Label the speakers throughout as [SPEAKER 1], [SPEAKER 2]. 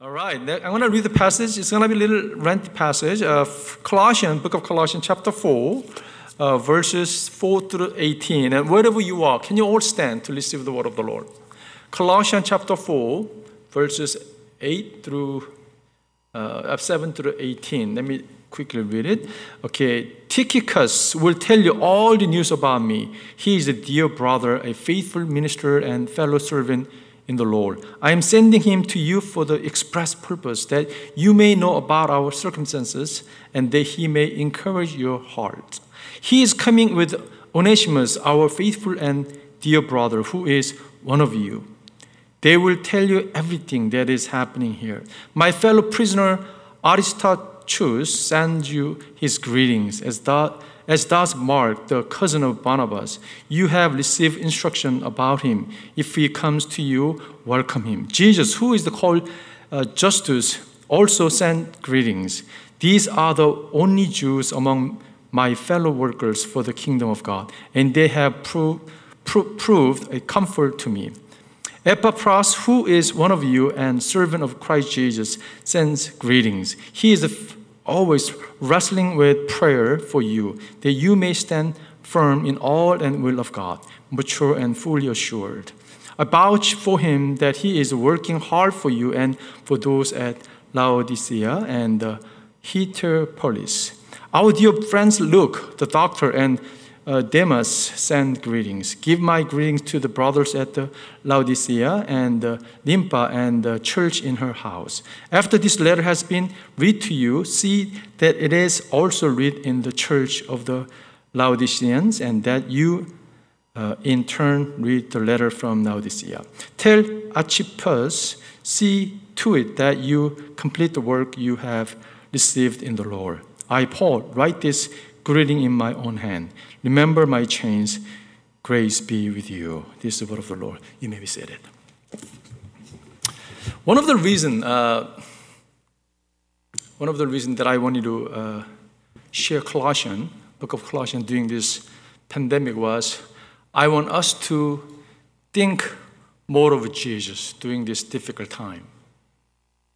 [SPEAKER 1] All right, I'm going to read the passage. It's going to be a little lengthy passage. Uh, Colossians, book of Colossians, chapter 4, uh, verses 4 through 18. And wherever you are, can you all stand to receive the word of the Lord? Colossians chapter 4, verses 8 through uh, 7 through 18. Let me quickly read it. Okay, Tychicus will tell you all the news about me. He is a dear brother, a faithful minister, and fellow servant in the Lord. I am sending him to you for the express purpose that you may know about our circumstances and that he may encourage your heart. He is coming with Onesimus, our faithful and dear brother, who is one of you. They will tell you everything that is happening here. My fellow prisoner Aristarchus sends you his greetings, as, that, as does Mark, the cousin of Barnabas. You have received instruction about him. If he comes to you, welcome him. Jesus, who is called uh, Justus, also sent greetings. These are the only Jews among my fellow workers for the kingdom of God, and they have pro- pro- proved a comfort to me. Epaphras, who is one of you and servant of Christ Jesus, sends greetings. He is always wrestling with prayer for you, that you may stand firm in all and will of God, mature and fully assured. I vouch for him that he is working hard for you and for those at Laodicea and uh, Hierapolis. Our dear friends Luke, the doctor, and uh, Demas send greetings. Give my greetings to the brothers at the Laodicea and uh, Nympha and the church in her house. After this letter has been read to you, see that it is also read in the church of the Laodiceans, and that you uh, in turn read the letter from Laodicea. Tell Archippus, see to it that you complete the work you have received in the Lord. I, Paul, write this greeting in my own hand. Remember my chains. Grace be with you. This is the word of the Lord. You may be seated. One of the reason, uh, one of the reason that I wanted to uh, share Colossians, book of Colossians during this pandemic was I want us to think more of Jesus during this difficult time.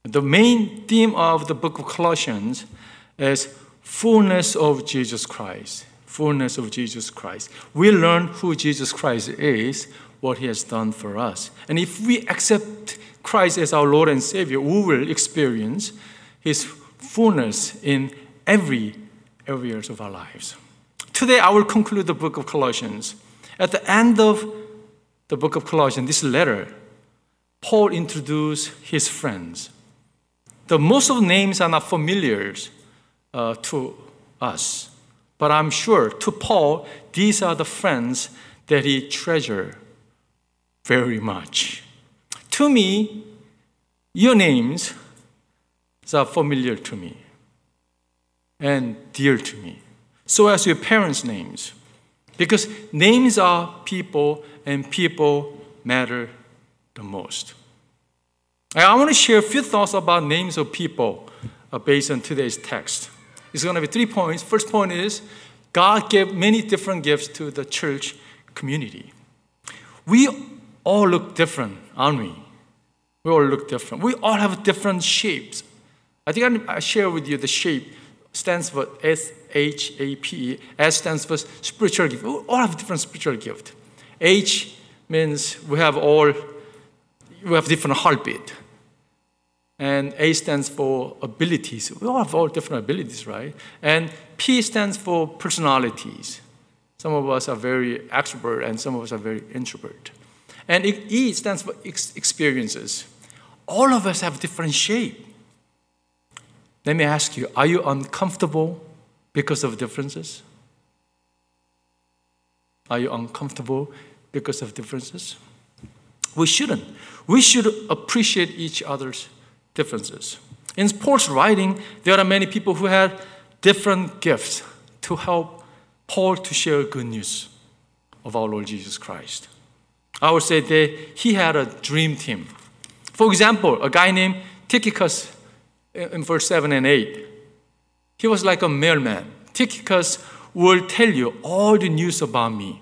[SPEAKER 1] The main theme of the book of Colossians is fullness of Jesus Christ fullness of Jesus Christ. We learn who Jesus Christ is, what he has done for us. And if we accept Christ as our Lord and Savior, we will experience his fullness in every areas of our lives. Today, I will conclude the book of Colossians. At the end of the book of Colossians, this letter, Paul introduced his friends. The most of the names are not familiar uh, to us. But I'm sure to Paul, these are the friends that he treasured very much. To me, your names are familiar to me and dear to me. So as your parents' names. Because names are people and people matter the most. I want to share a few thoughts about names of people uh, based on today's text. It's going to be three points. First point is God gave many different gifts to the church community. We all look different, aren't we? We all look different. We all have different shapes. I think I share with you the shape stands for S H A P. S stands for spiritual gift. We all have different spiritual gift. H means we have all we have different heartbeat. And A stands for abilities. We all have all different abilities, right? And P stands for personalities. Some of us are very extrovert and some of us are very introvert. And E stands for experiences. All of us have different shape. Let me ask you, are you uncomfortable because of differences? Are you uncomfortable because of differences? We shouldn't. We should appreciate each other's differences. In Paul's writing, there are many people who had different gifts to help Paul to share good news of our Lord Jesus Christ. I would say that he had a dream team. For example, a guy named Tychicus in verse 7 and 8. He was like a mailman. Tychicus will tell you all the news about me.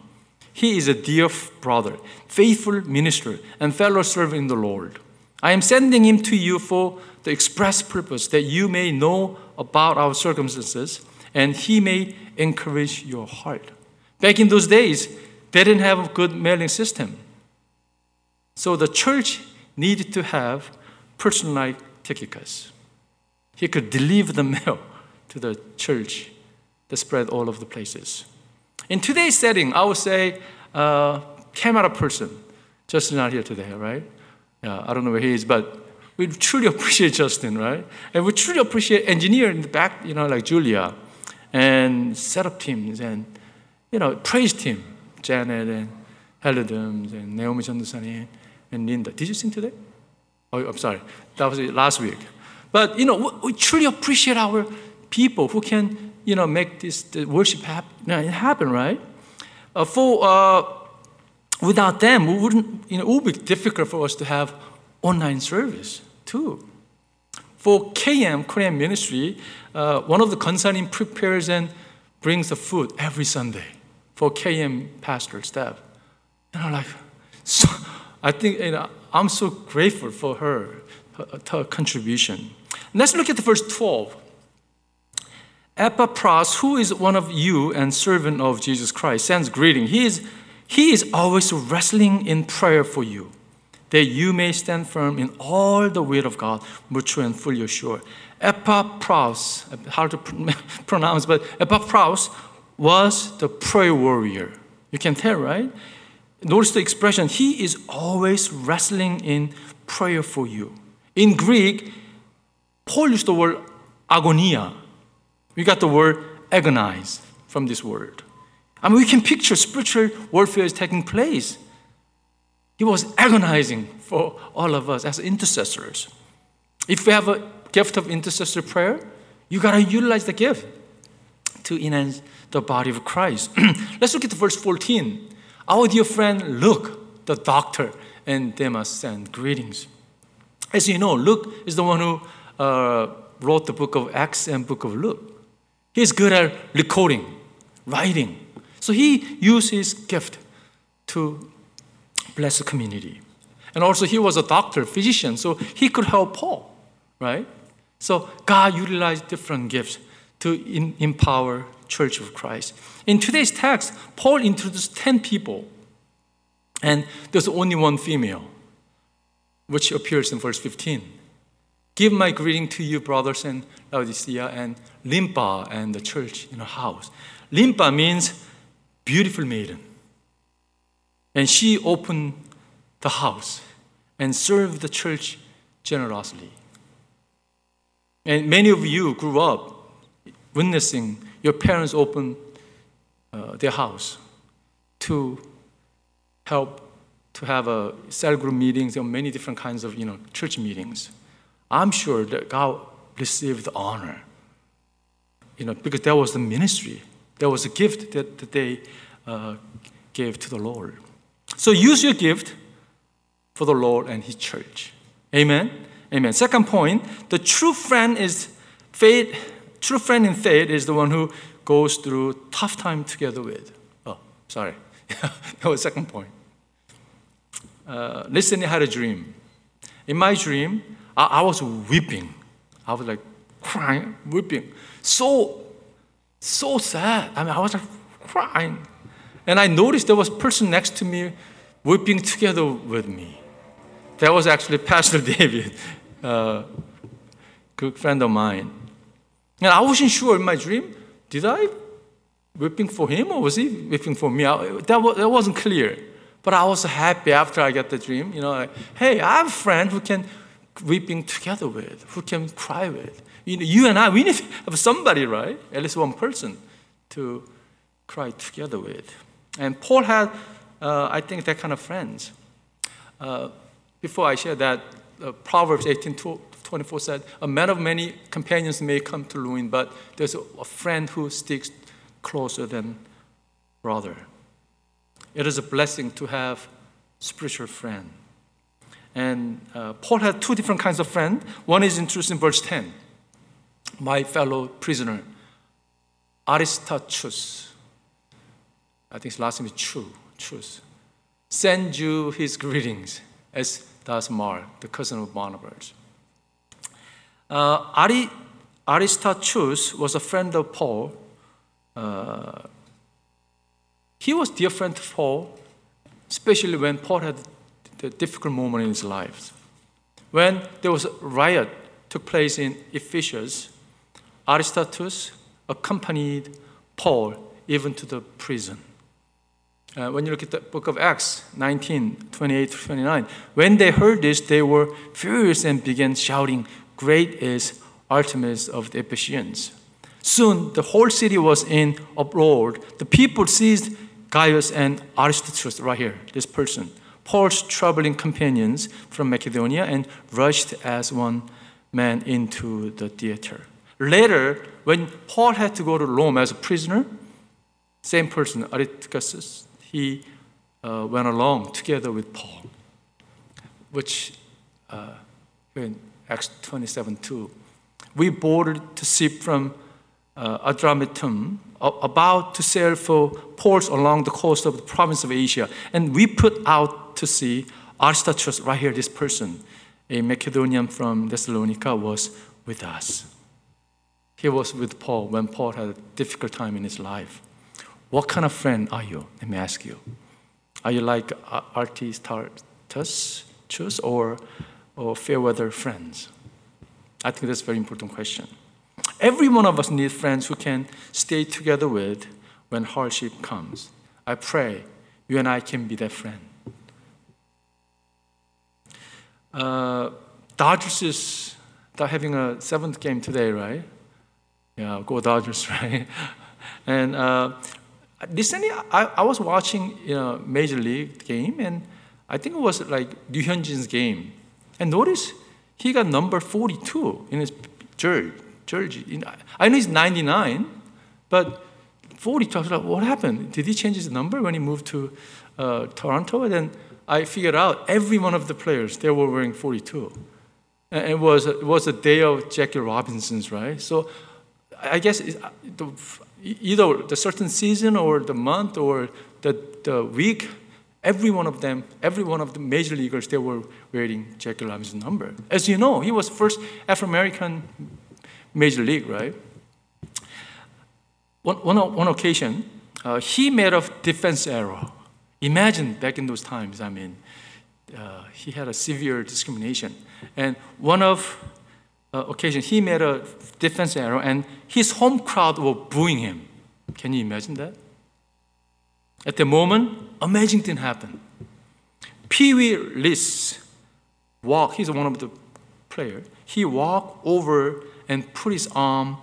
[SPEAKER 1] He is a dear brother, faithful minister, and fellow servant in the Lord. I am sending him to you for the express purpose that you may know about our circumstances and he may encourage your heart. Back in those days, they didn't have a good mailing system. So the church needed to have person like Tychicus. He could deliver the mail to the church that spread all over the places. In today's setting, I would say uh, camera person. just not here today, right? Yeah, I don't know where he is, but we truly appreciate Justin, right? And we truly appreciate engineer in the back, you know, like Julia, and setup teams, and you know, praise team, Janet and Helidums and Naomi Chandusani and Linda. Did you sing today? Oh, I'm sorry, that was last week. But you know, we truly appreciate our people who can, you know, make this worship happen, happen right? Uh, for uh, without them, we wouldn't, you know, it would be difficult for us to have online service too. For KM, Korean ministry, uh, one of the concerning prepares and brings the food every Sunday for KM pastor staff. And I'm like, so I think you know, I'm so grateful for her, her, her contribution. Let's look at the verse 12. Epaphras, who is one of you and servant of Jesus Christ, sends greeting. He is, he is always wrestling in prayer for you, that you may stand firm in all the will of God, mature and fully assured. Epaphras, hard to pronounce, but Epaphras was the prayer warrior. You can tell, right? Notice the expression, he is always wrestling in prayer for you. In Greek, Paul used the word agonia. We got the word agonize from this word. I mean, we can picture spiritual warfare is taking place. He was agonizing for all of us as intercessors. If we have a gift of intercessor prayer, you got to utilize the gift to enhance the body of Christ. Let's look at verse 14. Our dear friend Luke, the doctor, and Demas send greetings. As you know, Luke is the one who uh, wrote the book of Acts and book of Luke. He's good at recording, writing. So he used his gift to bless the community. And also he was a doctor, physician, so he could help Paul, right? So God utilized different gifts to in, empower Church of Christ. In today's text, Paul introduced 10 people, and there's only one female, which appears in verse 15. Give my greeting to you, brothers in Laodicea, and Nympha and the church in her house. Nympha means beautiful maiden. And she opened the house and served the church generously. And many of you grew up witnessing your parents open uh, their house to help to have a cell group meetings or many different kinds of you know church meetings. I'm sure that God received honor, you know, because that was the ministry. That was a gift that, that they uh, gave to the Lord. So use your gift for the Lord and His church. Amen. Amen. Second point: the true friend is faith True friend in faith is the one who goes through tough time together with. Oh, sorry. that was second point. Uh, recently, I had a dream. In my dream, I, I was weeping. I was like crying, weeping. So, so sad. I mean, I was like crying. And I noticed there was a person next to me weeping together with me. That was actually Pastor David, a good friend of mine. And I wasn't sure in my dream, did I weeping for him or was he weeping for me? I, that, was, that wasn't clear. But I was happy after I got the dream. You know, like, hey, I have a friend who can weeping together with, who can cry with. You, know, you and I, we need to have somebody, right? At least one person to cry together with. And Paul had, uh, I think, that kind of friends. Uh, before I share that, uh, Proverbs 18, 24 said, A man of many companions may come to ruin, but there's a friend who sticks closer than brother. It is a blessing to have spiritual friend. And uh, Paul had two different kinds of friend. One is introduced in verse 10. My fellow prisoner, Aristarchus, I think his last name is Chu, Chus, send you his greetings as does Mark, the cousin of Barnabas. Uh, Ari, Aristarchus was a friend of Paul. Uh, he was dear friend of Paul, especially when Paul had the difficult moment in his life. When there was a riot took place in Ephesus, Aristarchus accompanied Paul even to the prison. Uh, when you look at the book of Acts 19 28 29, when they heard this, they were furious and began shouting, Great is Artemis of the Ephesians. Soon the whole city was in uproar. The people seized Gaius and Aristarchus, right here, this person, Paul's traveling companions from Macedonia, and rushed as one man into the theater. Later, when Paul had to go to Rome as a prisoner, same person, Aristarchus, he uh, went along together with Paul, which uh, in Acts 27 2. We boarded to ship from uh, Adramyttium, about to sail for ports along the coast of the province of Asia. And we put out to sea Aristarchus, right here, this person, a Macedonian from Thessalonica, was with us. He was with Paul when Paul had a difficult time in his life. What kind of friend are you? Let me ask you. Are you like Aristarchus or, or fair weather friends? I think that's a very important question. Every one of us needs friends who can stay together with when hardship comes. I pray you and I can be that friend. Uh, Dodgers is having a seventh game today, right? Yeah, go Dodgers, right? and uh, recently, I, I was watching you know, Major League game, and I think it was like Ryu Hyunjin's game. And notice he got number 42 in his jersey. jersey. I know he's 99, but 42. I was like, what happened? Did he change his number when he moved to uh, Toronto? And then I figured out every one of the players, they were wearing 42. And it was, it was the day of Jackie Robinson's, right? So I guess either the certain season or the month or the, the week, every one of them, every one of the major leaguers, they were wearing Jackie Robinson's number. As you know, he was first Afro-American major league, right? One, one, one occasion, uh, he made a defense error. Imagine back in those times, I mean, uh, he had a severe discrimination. And one of uh, occasion, he made a defense error, and his home crowd were booing him. Can you imagine that? At the moment, amazing thing happened. Pee Wee Reese walked, he's one of the players, he walked over and put his arm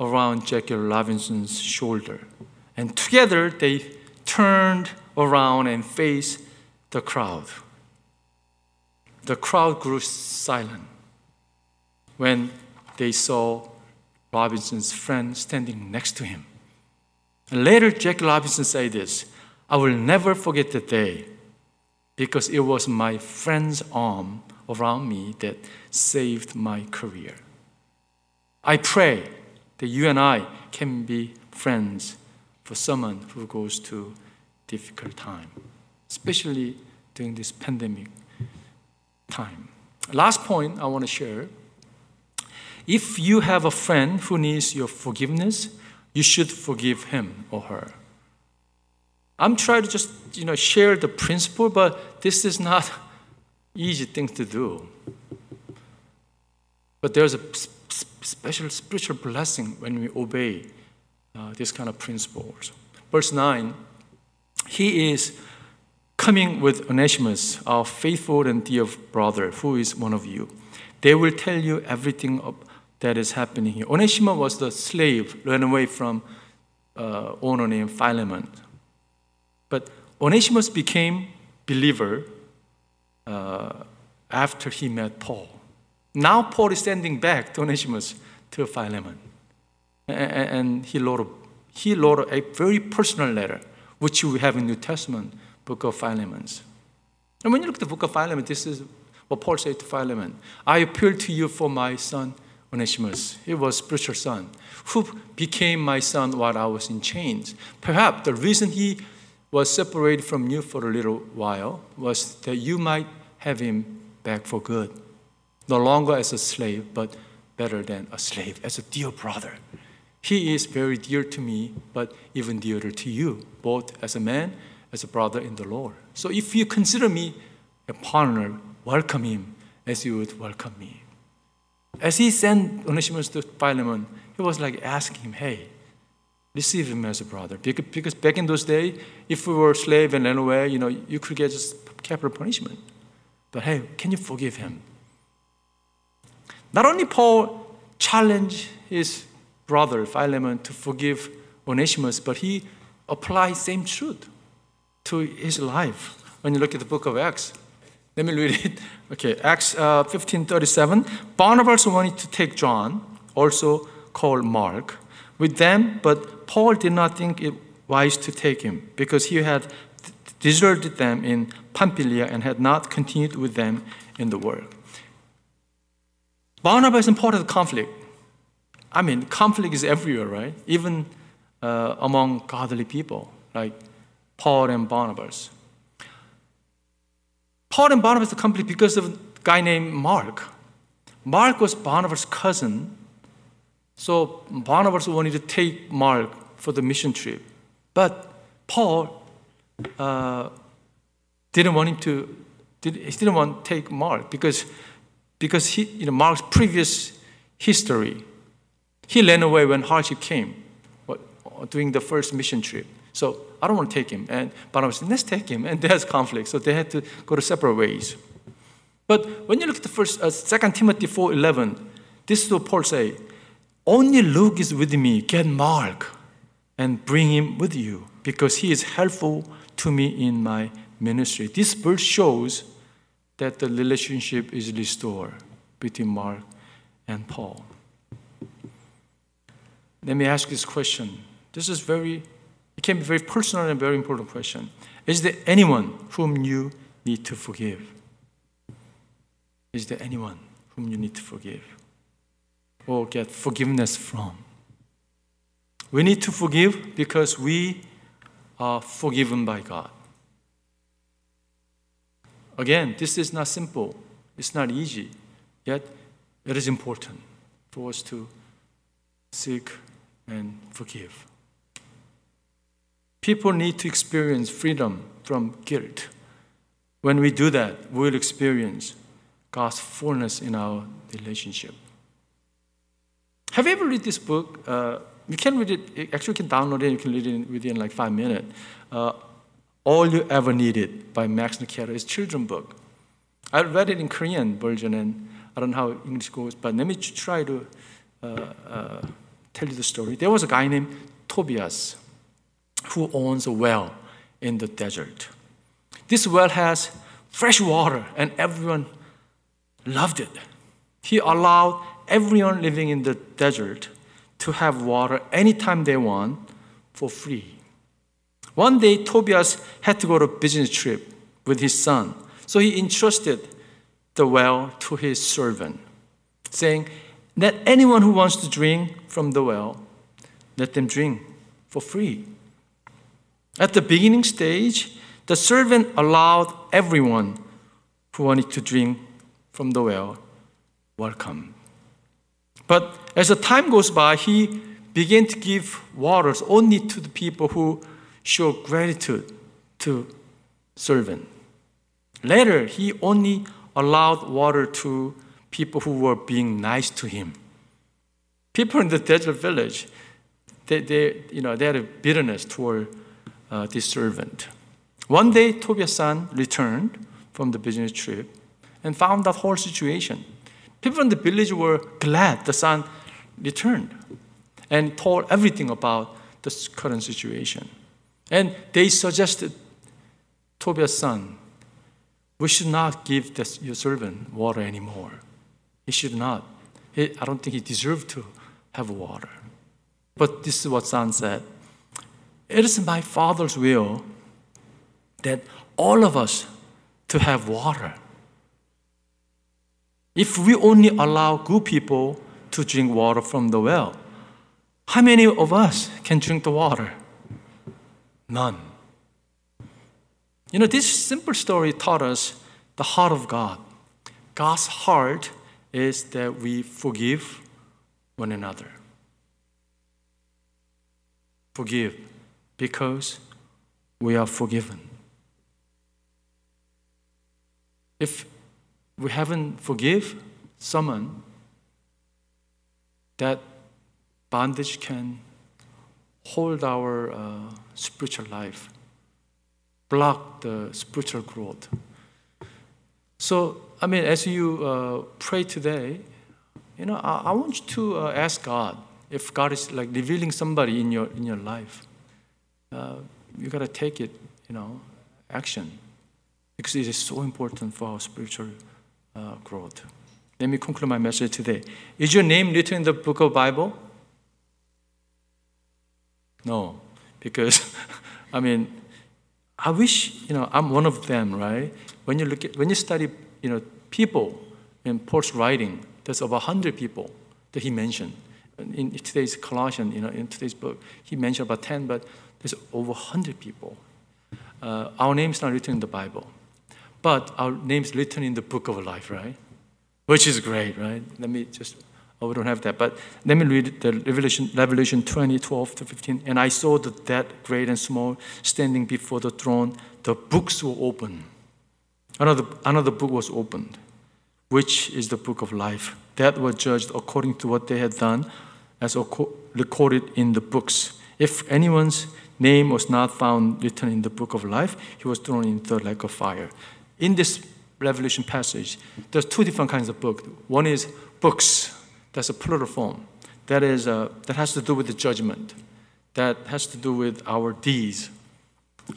[SPEAKER 1] around Jackie Robinson's shoulder. And together they turned around and faced the crowd. The crowd grew silent when they saw Robinson's friend standing next to him. And later, Jackie Robinson said this I will never forget the day because it was my friend's arm around me that saved my career. I pray that you and I can be friends for someone who goes through difficult time, especially during this pandemic time. Last point I want to share. If you have a friend who needs your forgiveness, you should forgive him or her. I'm trying to just you know share the principle, but this is not easy thing to do. But there's a special spiritual blessing when we obey uh, this kind of principles. Verse 9, he is coming with Onesimus, our faithful and dear brother, who is one of you. They will tell you everything that is happening here. Onesimus was the slave ran away from uh, owner named Philemon. But Onesimus became believer uh, after he met Paul. Now Paul is sending back Onesimus to Philemon. And he wrote, a, he wrote a very personal letter, which we have in the New Testament, book of Philemon's. And when you look at the book of Philemon, this is what Paul said to Philemon. I appeal to you for my son Onesimus. He was spiritual son who became my son while I was in chains. Perhaps the reason he was separated from you for a little while was that you might have him back for good. No longer as a slave, but better than a slave, as a dear brother. He is very dear to me, but even dearer to you, both as a man, as a brother in the Lord. So if you consider me a partner, welcome him as you would welcome me. As he sent Onesimus to Philemon, he was like asking him, hey, receive him as a brother. Because back in those days, if we were slave and ran away, you know, you could get just capital punishment. But hey, can you forgive him? Not only Paul challenged his brother Philemon to forgive Onesimus, but he applied same truth to his life. When you look at the book of Acts, let me read it. Okay, Acts uh, 15 37. Barnabas wanted to take John, also called Mark, with them, but Paul did not think it wise to take him because he had deserted them in Pamphylia and had not continued with them in the work. Barnabas part of the conflict. I mean, conflict is everywhere, right? Even uh, among godly people, like Paul and Barnabas. Paul and Barnabas conflict because of a guy named Mark. Mark was Barnabas' cousin, so Barnabas wanted to take Mark for the mission trip. But Paul uh, didn't want him to, did, he didn't want to take Mark because, because he, you know, Mark's previous history, he ran away when hardship came during the first mission trip. So I don't want to take him. And Barnabas said, let's take him. And there's conflict. So they had to go to separate ways. But when you look at the first, uh, 2 Timothy 4.11, this is what Paul say, only Luke is with me, get Mark and bring him with you because he is helpful to me in my ministry. This verse shows that the relationship is restored between Mark and Paul. Let me ask this question. This is very, it can be very personal and very important question. Is there anyone whom you need to forgive? Is there anyone whom you need to forgive or get forgiveness from? We need to forgive because we are forgiven by God. Again, this is not simple, it's not easy, yet it is important for us to seek and forgive. People need to experience freedom from guilt. When we do that, we'll experience God's fullness in our relationship. Have you ever read this book? Uh, you can read it, actually, you can download it, you can read it within like five minutes. Uh, All You Ever Needed by Max Lucado is children book. I read it in Korean version, and I don't know how English goes, but let me try to uh, uh, tell you the story. There was a guy named Tobias who owns a well in the desert. This well has fresh water, and everyone loved it. He allowed everyone living in the desert to have water anytime they want for free. One day, Tobias had to go to a business trip with his son, so he entrusted the well to his servant, saying, Let anyone who wants to drink from the well, let them drink for free. At the beginning stage, the servant allowed everyone who wanted to drink from the well welcome. But as the time goes by, he began to give waters only to the people who show gratitude to servant. Later, he only allowed water to people who were being nice to him. People in the desert village, they, they, you know, they had a bitterness toward uh, this servant. One day, Tobias' son returned from the business trip and found that whole situation. People in the village were glad the son returned and told everything about the current situation. And they suggested Tobias' son, we should not give this, your servant water anymore. He should not. He, I don't think he deserved to have water. But this is what son said. It is my father's will that all of us to have water. If we only allow good people to drink water from the well, how many of us can drink the water? None. You know, this simple story taught us the heart of God. God's heart is that we forgive one another. Forgive because we are forgiven. If we haven't forgive someone, that bondage can hold our uh, spiritual life, block the spiritual growth. So, I mean, as you uh, pray today, you know, I, I want you to uh, ask God if God is like revealing somebody in your in your life. Uh, you gotta take it, you know, action, because it is so important for our spiritual uh, growth. Let me conclude my message today. Is your name written in the book of Bible? No, because I mean, I wish you know I'm one of them, right? When you look at when you study, you know, people in Paul's writing, there's over hundred people that he mentioned. In today's Colossian, you know, in today's book, he mentioned about ten, but there's over hundred people. Uh, our name's not written in the Bible, but our name's written in the book of life, right? Which is great, right? Let me just Oh, we don't have that. But let me read the Revelation, Revelation 20, 12 to 15. And I saw the dead, great and small, standing before the throne. The books were open. Another, another book was opened, which is the book of life. That were judged according to what they had done, as recorded in the books. If anyone's name was not found written in the book of life, he was thrown into the lake of fire. In this Revelation passage, there's two different kinds of books. One is books, that's a plural form. That, is, uh, that has to do with the judgment. That has to do with our deeds,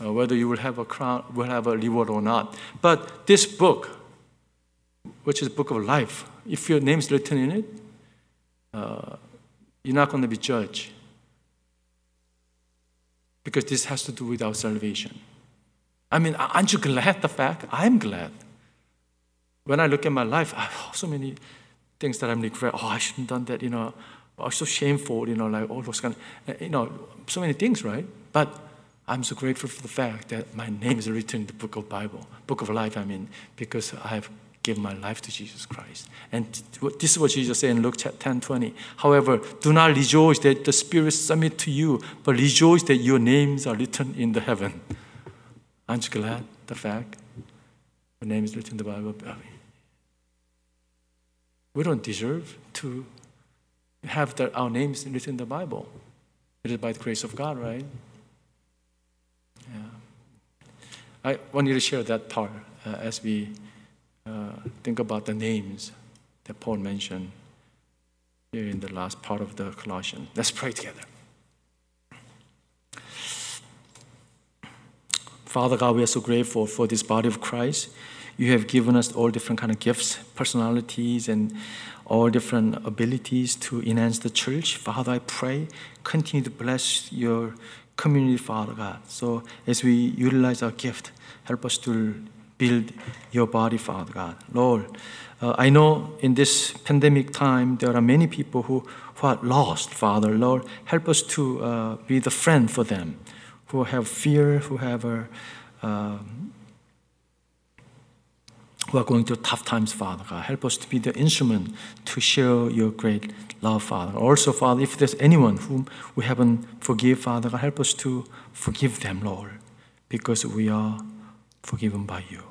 [SPEAKER 1] uh, whether you will have a crown, will have a reward or not. But this book, which is the book of life, if your name is written in it, uh, you're not going to be judged. Because this has to do with our salvation. I mean, aren't you glad the fact? I'm glad. When I look at my life, I have so many things that I'm regret. Oh, I shouldn't have done that. You know, oh, so shameful. You know, like all those kind of, you know, so many things, right? But I'm so grateful for the fact that my name is written in the book of Bible, book of life. I mean, because I have given my life to Jesus Christ. And this is what Jesus said in Luke 10 20. However, do not rejoice that the Spirit submit to you, but rejoice that your names are written in the heaven. Aren't you glad the fact your name is written in the Bible? We don't deserve to have the, our names written in the Bible. It is by the grace of God, right? Yeah. I want you to share that part uh, as we uh, think about the names that Paul mentioned here in the last part of the Colossians. Let's pray together. Father God, we are so grateful for this body of Christ you have given us all different kind of gifts, personalities, and all different abilities to enhance the church. Father, I pray, continue to bless your community, Father God. So as we utilize our gift, help us to build your body, Father God. Lord, uh, I know in this pandemic time there are many people who, who are lost, Father. Lord, help us to uh, be the friend for them who have fear, who have a uh, who are going through tough times, Father God. Help us to be the instrument to share your great love, Father. Also, Father, if there's anyone whom we haven't forgive, Father God, help us to forgive them, Lord, because we are forgiven by you.